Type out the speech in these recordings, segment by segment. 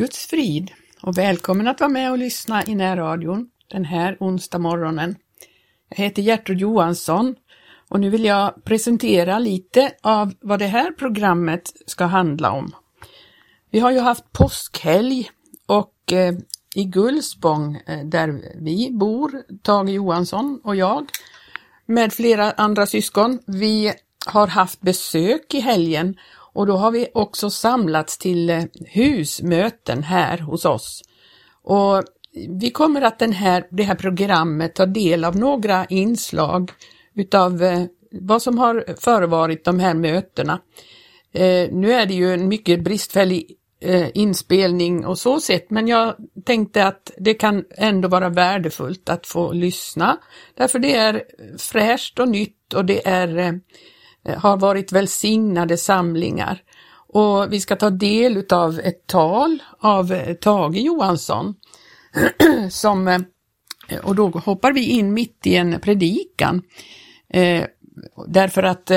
Guds frid och välkommen att vara med och lyssna i närradion den här onsdag morgonen. Jag heter Gertrud Johansson och nu vill jag presentera lite av vad det här programmet ska handla om. Vi har ju haft påskhelg och eh, i Gullspång eh, där vi bor, Tage Johansson och jag, med flera andra syskon, vi har haft besök i helgen och då har vi också samlats till eh, husmöten här hos oss. Och vi kommer att den här, det här programmet ta del av några inslag utav eh, vad som har förevarit de här mötena. Eh, nu är det ju en mycket bristfällig inspelning och så sett, men jag tänkte att det kan ändå vara värdefullt att få lyssna. Därför det är fräscht och nytt och det är Eh, Eh, har varit välsignade samlingar. Och vi ska ta del av ett tal av eh, Tage Johansson. som, eh, och då hoppar vi in mitt i en predikan. Därför att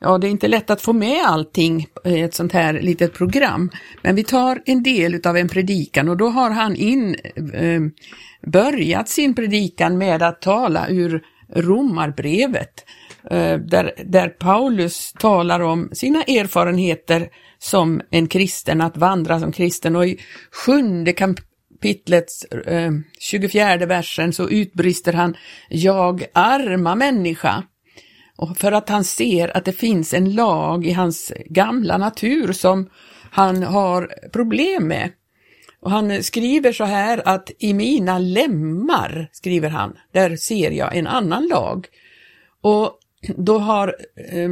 Ja, det är inte lätt att få med allting i ett sånt här litet program, men vi tar en del av en predikan och då har han in, eh, börjat sin predikan med att tala ur Romarbrevet Eh, Eh, där, där Paulus talar om sina erfarenheter som en kristen, att vandra som kristen och i sjunde kapitlets eh, 24 versen så utbrister han Jag arma människa. Och för att han ser att det finns en lag i hans gamla natur som han har problem med. Och han skriver så här att i mina lemmar, skriver han, där ser jag en annan lag. Och då har eh,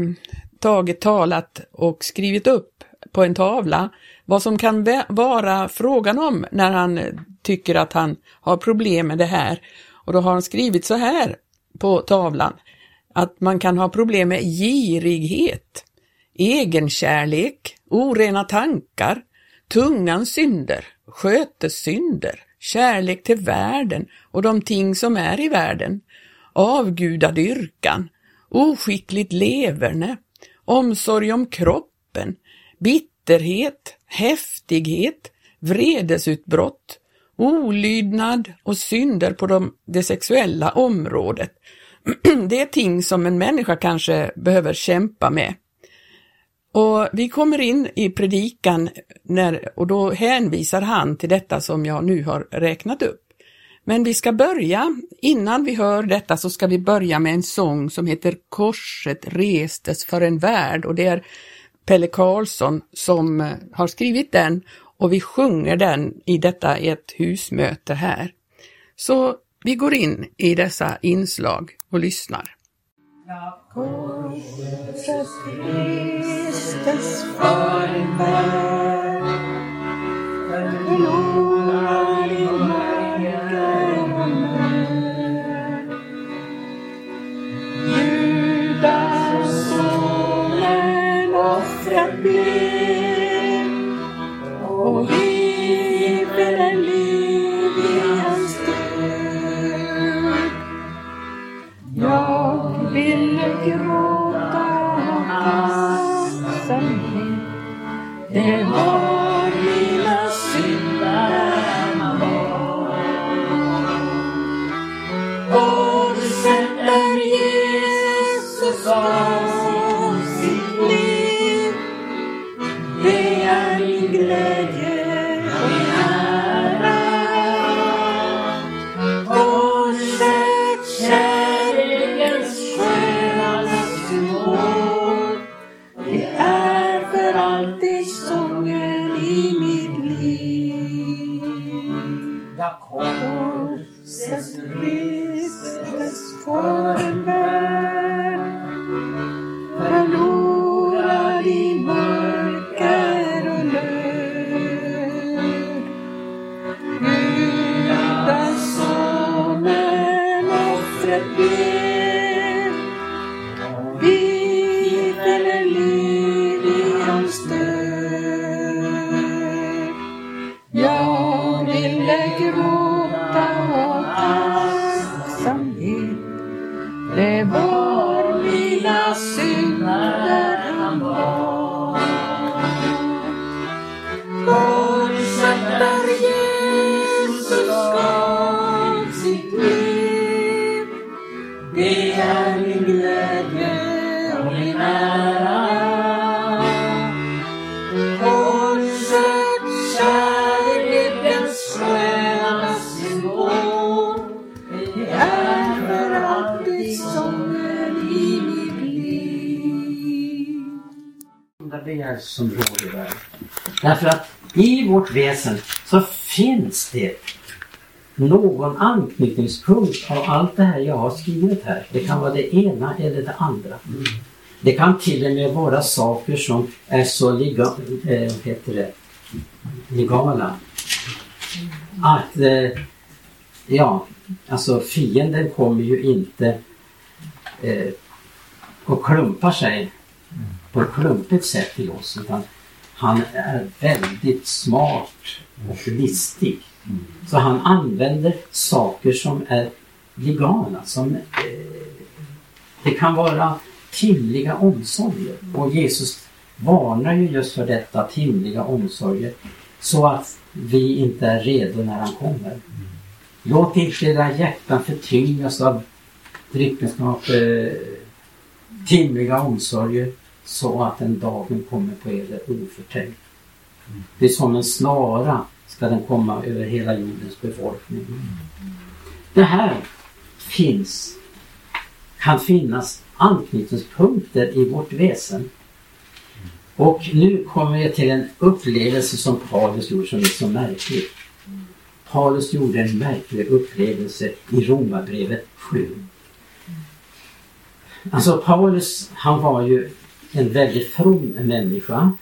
Tage talat och skrivit upp på en tavla vad som kan vara frågan om när han tycker att han har problem med det här. Och då har han skrivit så här på tavlan, att man kan ha problem med girighet, egenkärlek, orena tankar, tungans synder, skötessynder, kärlek till världen och de ting som är i världen, avgudadyrkan, oskickligt leverne, omsorg om kroppen, bitterhet, häftighet, vredesutbrott, olydnad och synder på de, det sexuella området. Det är ting som en människa kanske behöver kämpa med. Och vi kommer in i predikan när, och då hänvisar han till detta som jag nu har räknat upp. Men vi ska börja, innan vi hör detta så ska vi börja med en sång som heter Korset restes för en värld. Och det är Pelle Karlsson som eh, har skrivit den. Och vi sjunger den i detta ett husmöte här. Så vi går in i dessa inslag och lyssnar. korset restes för en värld. Det var mina synder. Är som råder i världen. Därför att i vårt väsen så finns det någon anknytningspunkt av allt det här jag har skrivit här. Det kan vara det ena eller det andra. Det kan till och med vara saker som är så liga, äh, heter det, legala att äh, ja, alltså fienden kommer ju inte äh, och klumpar sig på ett klumpigt sätt till oss utan han är väldigt smart och listig. Så han använder saker som är legala. Som, eh, det kan vara timliga omsorger. Och Jesus varnar ju just för detta, timliga omsorger. Så att vi inte är redo när han kommer. Låt inte era hjärtan förtyngas av dryckenskap, eh, timliga omsorger så att den dagen kommer på er oförtänkt. Det är som en snara ska den komma över hela jordens befolkning. Det här finns, kan finnas anknytningspunkter i vårt väsen. Och nu kommer vi till en upplevelse som Paulus gjorde som är så märklig. Paulus gjorde en märklig upplevelse i Romarbrevet 7. Alltså Paulus, han var ju en väldigt from människa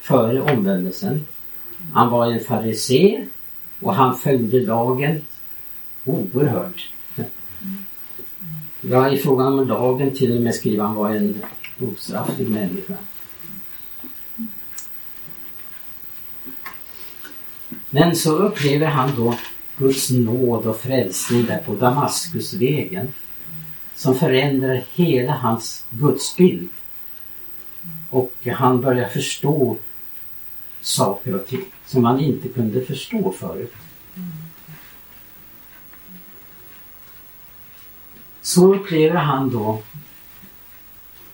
före omvändelsen. Han var en farisé och han följde lagen oerhört. Ja, i fråga om lagen till och med skriver han var en ostrafflig människa. Men så upplever han då Guds nåd och frälsning där på Damaskusvägen som förändrar hela hans gudsbild. Och han börjar förstå saker och ting som han inte kunde förstå förut. Så upplever han då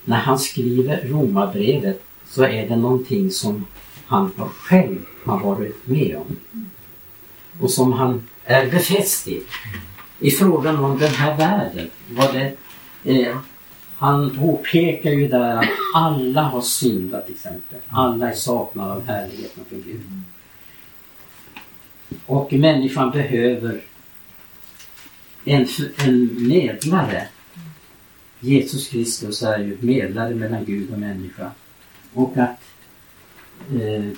när han skriver romabrevet så är det någonting som han själv har varit med om. Och som han är befäst i. I frågan om den här världen. Vad det, eh, han påpekar ju där att alla har syndat till exempel. Alla är saknade av härligheten för Gud. Och människan behöver en, en medlare. Jesus Kristus är ju medlare mellan Gud och människa. Och att eh,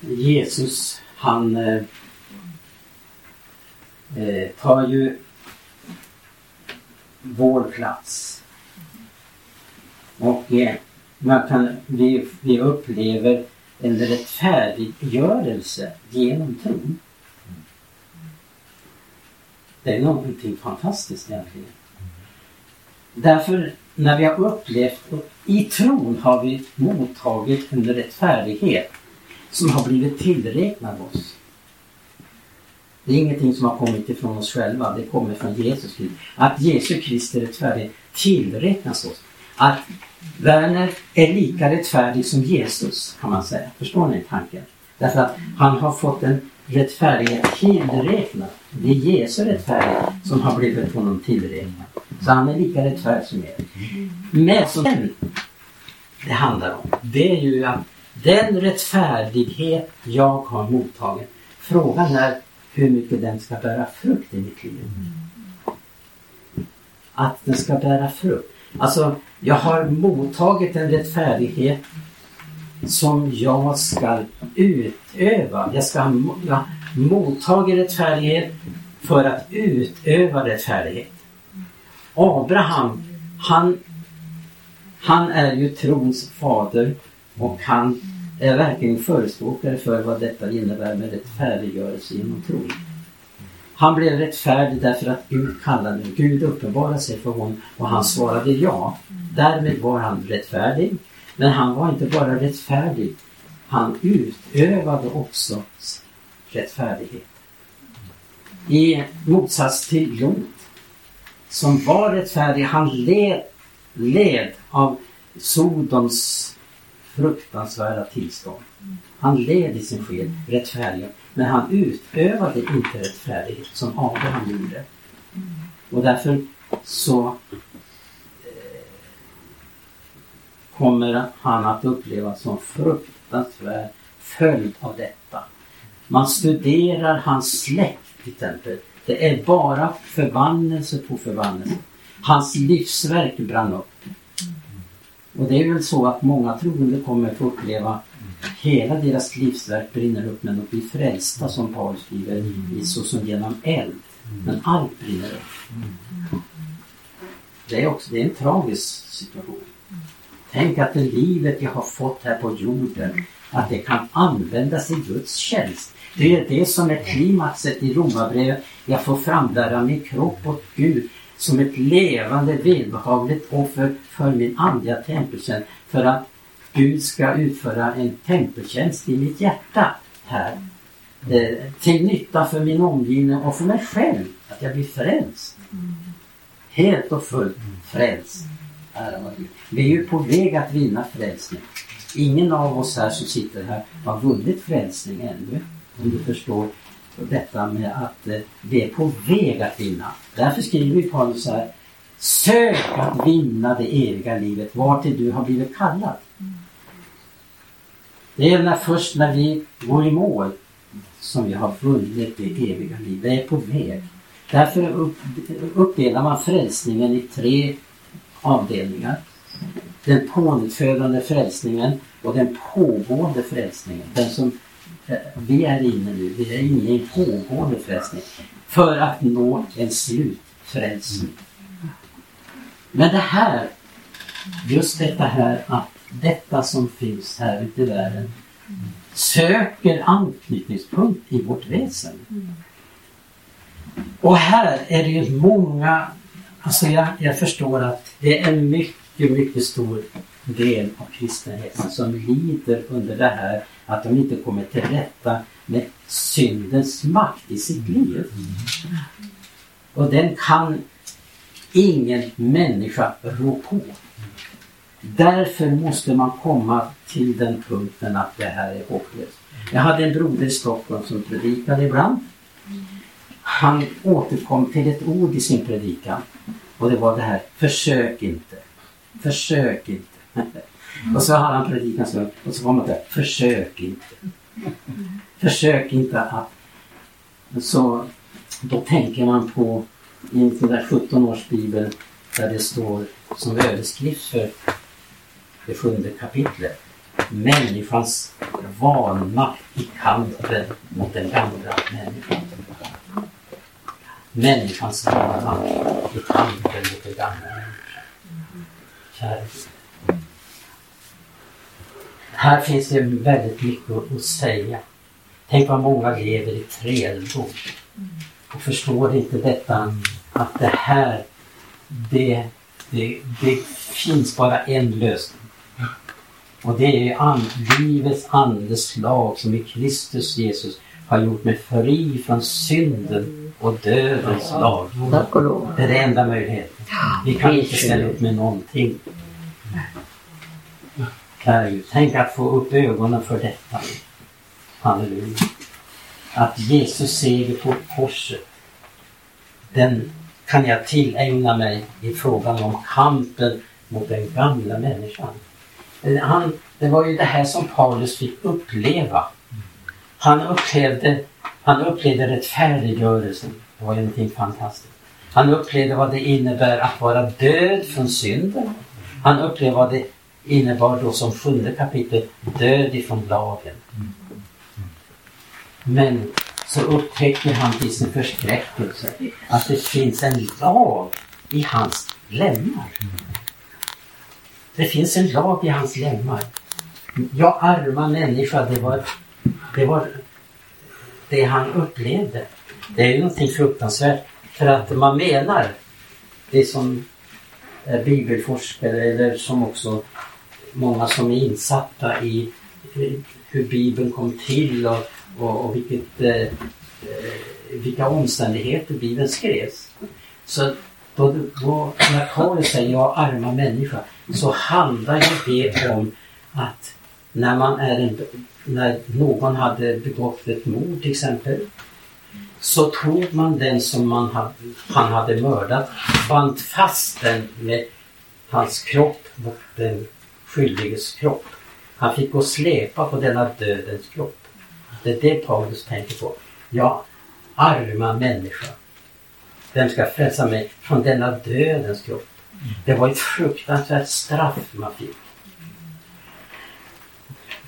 Jesus han eh, eh tar ju vår plats. Och eh, man kan, vi, vi upplever en rättfärdiggörelse genom tron. Det är någonting fantastiskt egentligen. Därför när vi har upplevt, i tron har vi mottagit en rättfärdighet som har blivit tillräknad oss. Det är ingenting som har kommit ifrån oss själva, det kommer från Jesus Kristus. Att Jesu Kristi rättfärdighet tillräknas oss. Att Werner är lika rättfärdig som Jesus kan man säga. Förstår ni tanken? Därför att han har fått en rättfärdighet tillräknad. Det är Jesu rättfärdighet som har blivit honom tillräknad. Så han är lika rättfärdig som er. Men som det handlar om, det är ju att den rättfärdighet jag har mottagit. Frågan är hur mycket den ska bära frukt i mitt liv. Att den ska bära frukt. Alltså, jag har mottagit en rättfärdighet som jag ska utöva. Jag ska ha mottagit rättfärdighet för att utöva rättfärdighet. Abraham, han, han är ju trons fader och han är verkligen förespråkare för vad detta innebär med rättfärdiggörelse genom tro. Han blev rättfärdig därför att Gud kallade, Gud uppenbarade sig för honom och han svarade ja. Därmed var han rättfärdig. Men han var inte bara rättfärdig, han utövade också rättfärdighet. I motsats till Lot som var rättfärdig, han led, led av Sodoms fruktansvärda tillstånd. Han led i sin själ rättfärdig, men han utövade inte rättfärdighet som Abraham gjorde. Och därför så eh, kommer han att uppleva som fruktansvärd följd av detta. Man studerar hans släkt till exempel. Det är bara förbannelse på förbannelse. Hans livsverk brann upp. Och det är väl så att många troende kommer få uppleva hela deras livsverk brinner upp men de blir frälsta som Paulus skriver i såsom genom eld. Men allt brinner upp. Det är också det är en tragisk situation. Tänk att det livet jag har fått här på jorden att det kan användas i Guds tjänst. Det är det som är klimaxet i Romarbrevet. Jag får frambära min kropp åt Gud som ett levande välbehagligt offer för min andliga tempeltjänst. För att Gud ska utföra en tempeltjänst i mitt hjärta här. Eh, till nytta för min omgivning och för mig själv. Att jag blir frälst. Helt och fullt frälst. Vi är ju på väg att vinna frälsning. Ingen av oss här som sitter här har vunnit frälsning ännu. Om du förstår detta med att eh, vi är på väg att vinna. Därför skriver vi Paulus här Sök att vinna det eviga livet vartill du har blivit kallad. Det är när, först när vi går i mål som vi har vunnit det eviga livet. Det är på väg. Därför uppdelar man frälsningen i tre avdelningar. Den pånyttfödande frälsningen och den pågående frälsningen. Den som vi är inne nu, vi är inne i en pågående frälsning. För att nå en slutfrälsning. Men det här, just detta här att detta som finns här ute i världen söker anknytningspunkt i vårt väsen. Och här är det ju många, alltså jag, jag förstår att det är en mycket, mycket stor del av kristenheten som lider under det här att de inte kommer till rätta med syndens makt i sitt liv. Och den kan ingen människa rå på. Därför måste man komma till den punkten att det här är hopplöst. Jag hade en broder i Stockholm som predikade ibland. Han återkom till ett ord i sin predikan och det var det här, försök inte. Försök inte. Och så har han predikan så och så kommer det, försök inte. Försök inte att... Så då tänker man på i den där 17 års bibel där det står som överskrift för det sjunde kapitlet. Människans vanmakt i kampen mot den gamla människan. Människans vanmakt i kampen mot den gamla människan. Kärlek här finns det väldigt mycket att säga. Tänk vad många lever i träldom och förstår inte detta att det här det, det, det finns bara en lösning. Och det är and, livets andes lag som i Kristus Jesus har gjort mig fri från synden och dödens lag. Det är den enda möjligheten. Vi kan inte ställa upp med någonting. Gud, tänk att få upp ögonen för detta. Halleluja. Att Jesus seger på korset. Den kan jag tillägna mig i frågan om kampen mot den gamla människan. Han, det var ju det här som Paulus fick uppleva. Han upplevde, han upplevde rättfärdiggörelsen. Det var ju någonting fantastiskt. Han upplevde vad det innebär att vara död från synden. Han upplevde vad det innebar då som sjunde kapitel, död ifrån lagen. Men så upptäcker han till sin förskräckelse att det finns en lag i hans lemmar. Det finns en lag i hans lemmar. Jag arma människa, det var, det var det han upplevde. Det är ju någonting fruktansvärt. För att man menar, det som bibelforskare eller som också många som är insatta i eh, hur Bibeln kom till och, och, och vilket, eh, eh, vilka omständigheter Bibeln skrevs. Så då, då, när Paulus säger jag arma människa så handlar ju det om att när man är en, när någon hade begått ett mord till exempel så tog man den som man hade, han hade mördat, band fast den med hans kropp mot den skyldiges kropp. Han fick gå och släpa på denna dödens kropp. Det är det Paulus tänker på. Ja, arma människa. Vem ska frälsa mig från denna dödens kropp? Det var ett fruktansvärt straff man fick.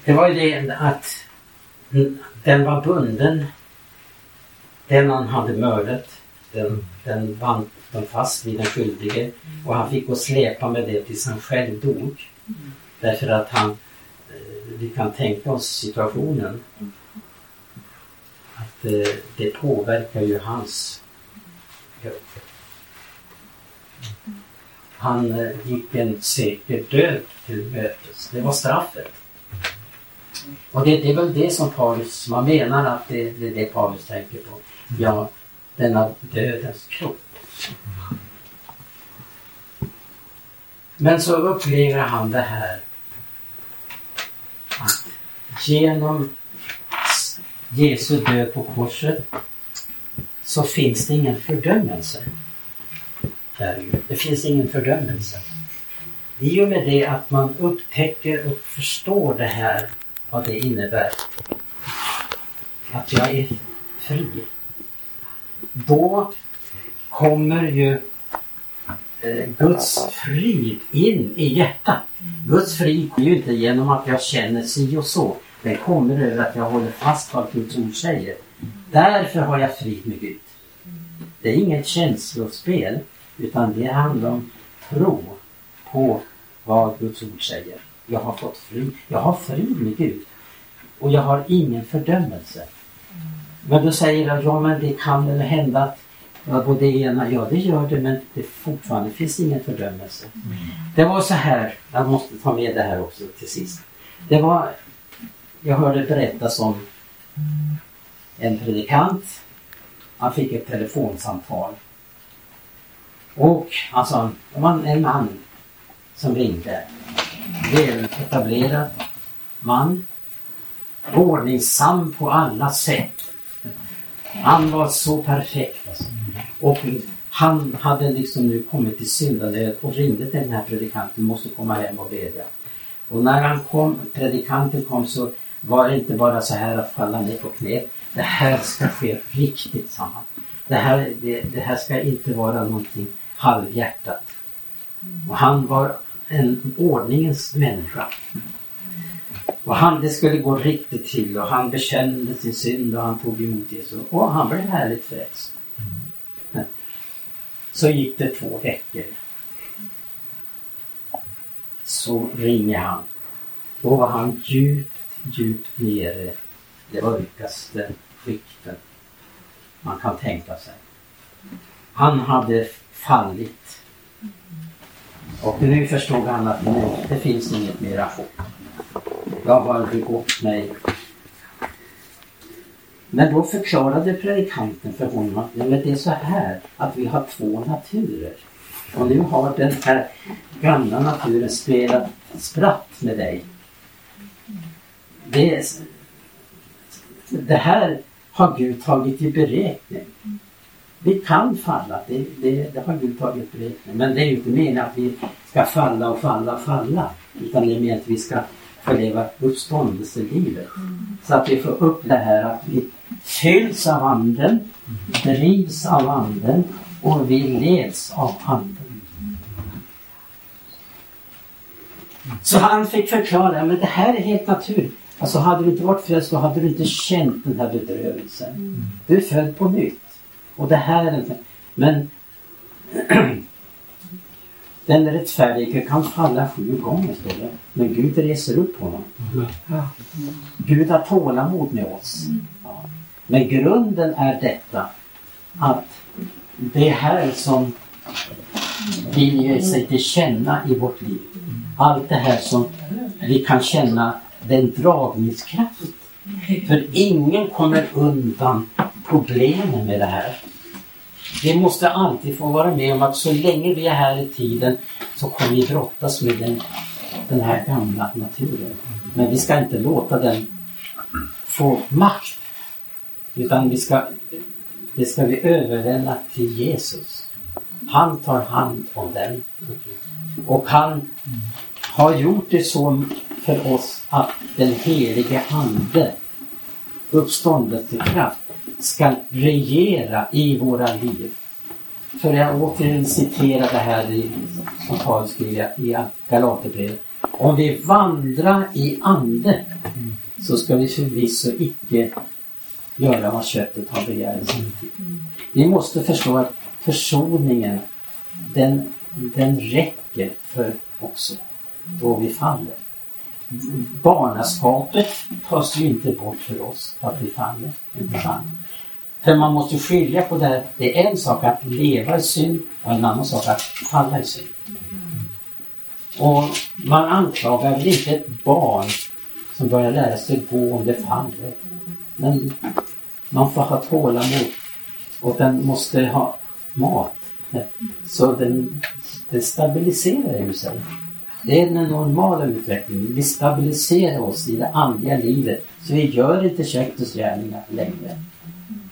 Det var ju det att den var bunden. Den han hade mördat. Den, den band de fast vid den skyldige och han fick gå och släpa med det tills han själv dog. Därför att han, eh, vi kan tänka oss situationen. Att eh, det påverkar ju hans grupp. Han eh, gick en säker död till mötes. Det var straffet. Och det, det, är väl det som Paulus, man menar att det, det är det Paulus tänker på. Ja, denna dödens kropp. Men så upplever han det här att genom Jesu död på korset så finns det ingen fördömelse. Det finns ingen fördömelse. I och med det att man upptäcker och förstår det här, vad det innebär. Att jag är fri. Då kommer ju Guds frid in i hjärtat. Guds frid kommer ju inte genom att jag känner si och så. Den kommer över att jag håller fast vad Guds ord säger. Därför har jag frid med Gud. Det är inget känslospel utan det handlar om tro på vad Guds ord säger. Jag har fått frid. Jag har frid med Gud. Och jag har ingen fördömelse. Men då säger jag, ja men det kan väl hända att Ja, både det ena, ja det gör det men det fortfarande finns ingen fördömelse. Mm. Det var så här, jag måste ta med det här också till sist. Det var, jag hörde berättas om en predikant. Han fick ett telefonsamtal. Och alltså, det var en man som ringde. Väl etablerad man. Ordningsam på alla sätt. Han var så perfekt. Alltså. Och han hade liksom nu kommit till syndanöd och ringde till den här predikanten, måste komma hem och bedja. Och när han kom, predikanten kom så var det inte bara så här att falla ner på knä. Det här ska ske riktigt, sa han. Det här, det, det här ska inte vara någonting halvhjärtat. Och han var en ordningens människa. Och han, det skulle gå riktigt till och han bekände sin synd och han tog emot Jesus. Och han blev härligt frälst. Så gick det två veckor. Så ringer han. Då var han djupt, djupt nere. Det mörkaste skikten man kan tänka sig. Han hade fallit. Och nu förstod han att nej, det finns inget mera hopp. Jag har begått mig men då förklarade predikanten för honom att men det är så här att vi har två naturer. Och nu har den här gamla naturen spelat spratt med dig. Det, det här har Gud tagit i beräkning. Vi kan falla, det, det, det har Gud tagit i beräkning. Men det är ju inte meningen att vi ska falla och falla och falla. Utan det är meningen att vi ska få leva uppståndelselivet. Så att vi får upp det här att vi fylls av anden, drivs av anden och vi leds av anden. Så han fick förklara, men det här är helt naturligt. Alltså hade du inte varit frälst så hade du inte känt den här bedrövelsen. Du är född på nytt. Och det här är Men den rättfärdige kan falla sju gånger, står det. Men Gud reser upp honom. Ja. Gud har tålamod med oss. Ja. Men grunden är detta att det här som vill ge sig till känna i vårt liv. Allt det här som vi kan känna den dragningskraft. För ingen kommer undan problemen med det här. Vi måste alltid få vara med om att så länge vi är här i tiden så kommer vi brottas med den, den här gamla naturen. Men vi ska inte låta den få makt. Utan vi ska, det ska vi överlämna till Jesus. Han tar hand om den. Och han har gjort det så för oss att den helige Ande, uppståndelsekraft, ska regera i våra liv. För jag återigen citerar det här som Paulus skriver i Galaterbrevet. Om vi vandrar i ande så ska vi förvisso icke göra vad köttet har begärelse. Vi måste förstå att försoningen den, den räcker för också då vi faller. Barnaskapet tas ju inte bort för oss för att vi faller. Inte sant? För man måste skilja på det här. Det är en sak att leva i synd och en annan sak att falla i synd. Och man anklagar väl inte ett barn som börjar lära sig gå om det faller. Men man får ha tålamod och den måste ha mat. Så den, den stabiliserar ju sig. Det är den normala utvecklingen. Vi stabiliserar oss i det andliga livet. Så vi gör inte köttets gärningar längre.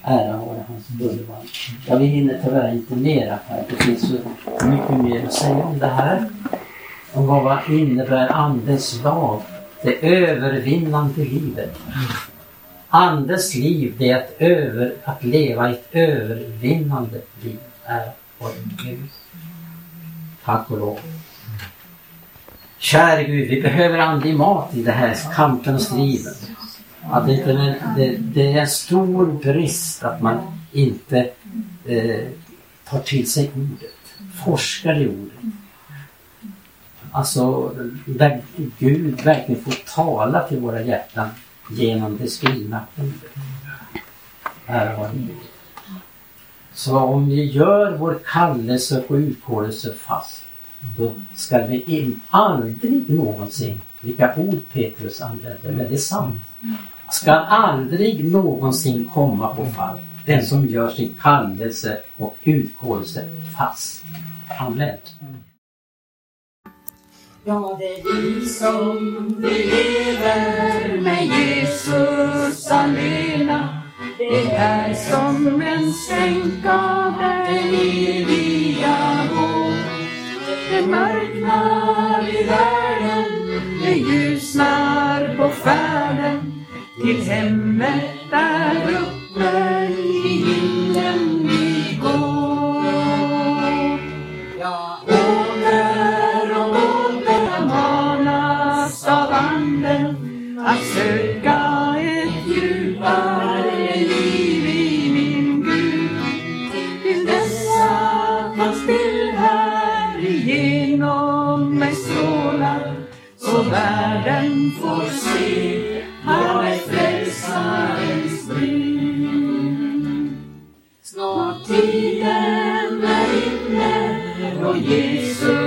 Ära vare hans underbara. Ja, vi hinner tyvärr inte mera här. Det finns så mycket mer att säga om det här. Om vad innebär Andens lag? Det övervinnande livet. Andens liv, det är att, över, att leva ett övervinnande liv. Är vår Gud. Tack och lov. Käre Gud, vi behöver andlig mat i det här kampen och striden. Att det, det, det är en stor brist att man inte eh, tar till sig ordet, forskar i ordet. Alltså där Gud verkligen får tala till våra hjärtan genom det skrivna ordet. Här har ni. Så om vi gör vår kallelse och utkårelse fast, då ska vi in, aldrig någonsin, vilka ord Petrus använder, men det är sant, ska aldrig någonsin komma på fall. Den som gör sin kallelse och utkårelse fast. Amen. Ja, det är vi som vi lever med Jesus allena. Det är som en stänk av den eviga. Det mörknar i världen, det ljusnar på färden. Till hemmet där uppe i himlen. Igenom mig strålar så världen får se jag är frälsarens brud. Snart tiden är inne då Jesus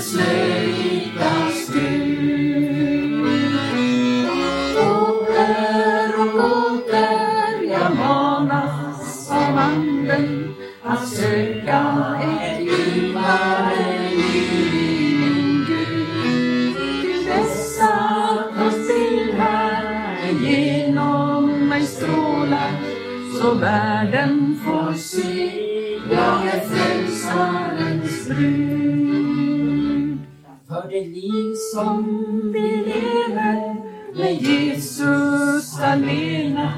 i den snövita. Åter och åter jag manas av anden att söka ett djupare liv i min Gud. Till dess att hans bild här genom mig strålar så världen får se det liv som vi lever med Jesus allena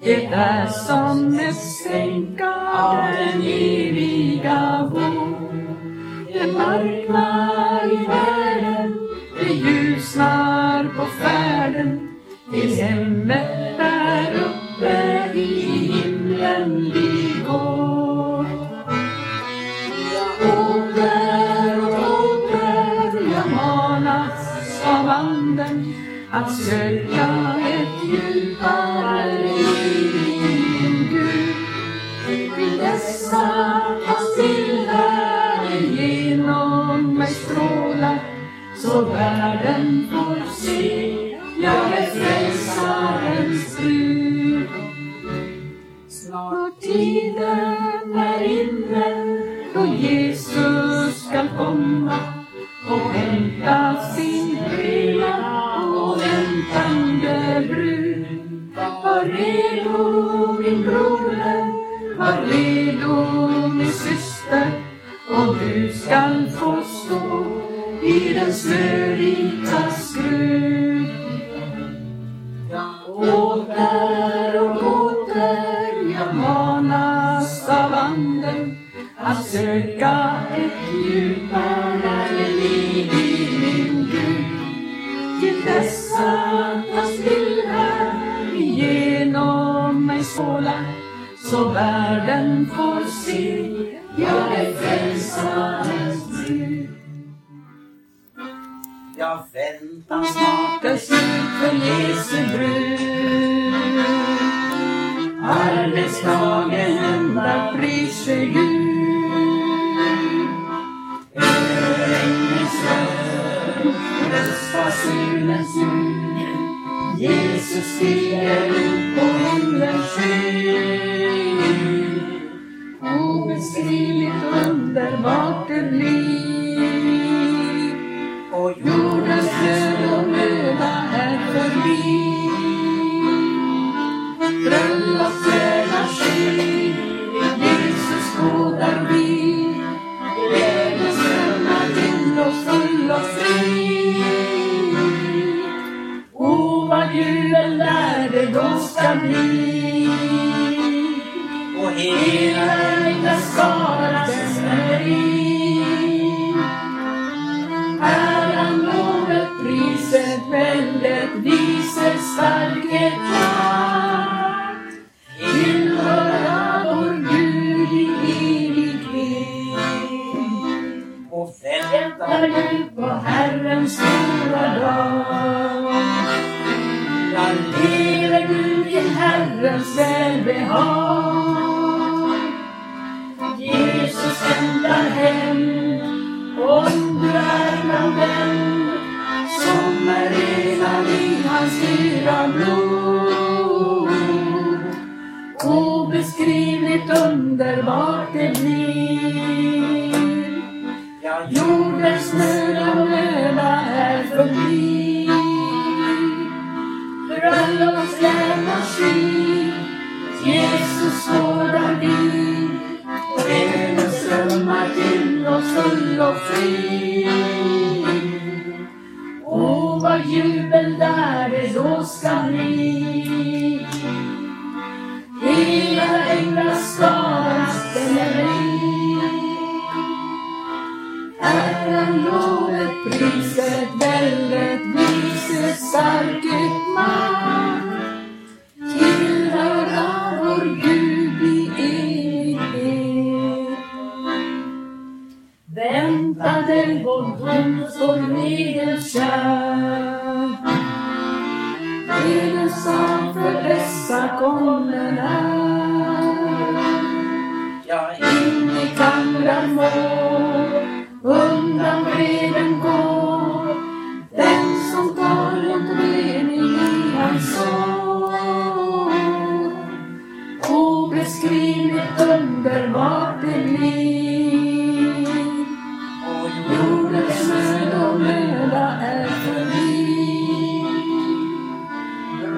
det är som ett stänk av den eviga vår. Det mörknar i världen, det ljusnar på färden till hemmet där uppe att söka ett djupare liv i din Gud. Till dessa hans tillvärld genom mig strålar så världen får se jag är frälsarens brud. Snart tiden är inne då Jesus skall komma redo min broder, var redo min syster och du skall få stå i den snörita skrud. Åter och åter jag manas av anden att söka ett så världen får se. Jag är frälsarens brud. Jag väntar snart är slut för Jesu brud. Arbetsdagen ända bryr Gud. Över ängens röst röstar synens ljud. Jesus stiger Goscali.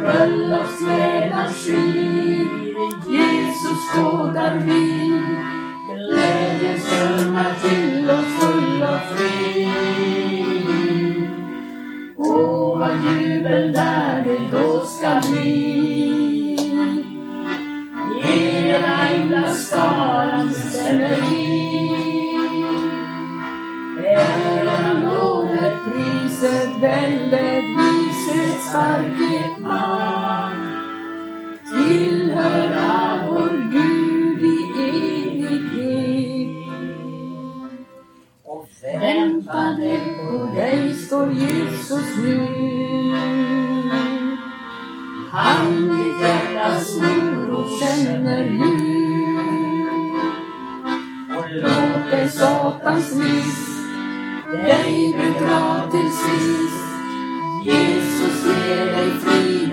bröllopsvävnad skyr. Jesus skådar vi, glädjen strömmar till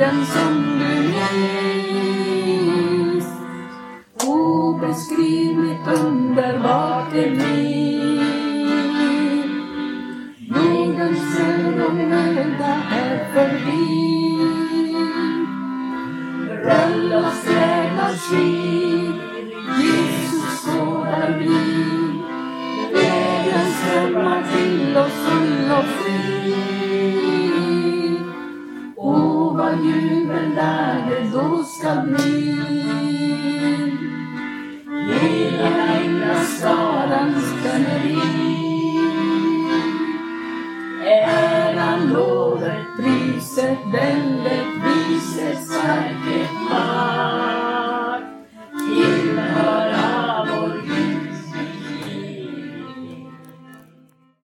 人生里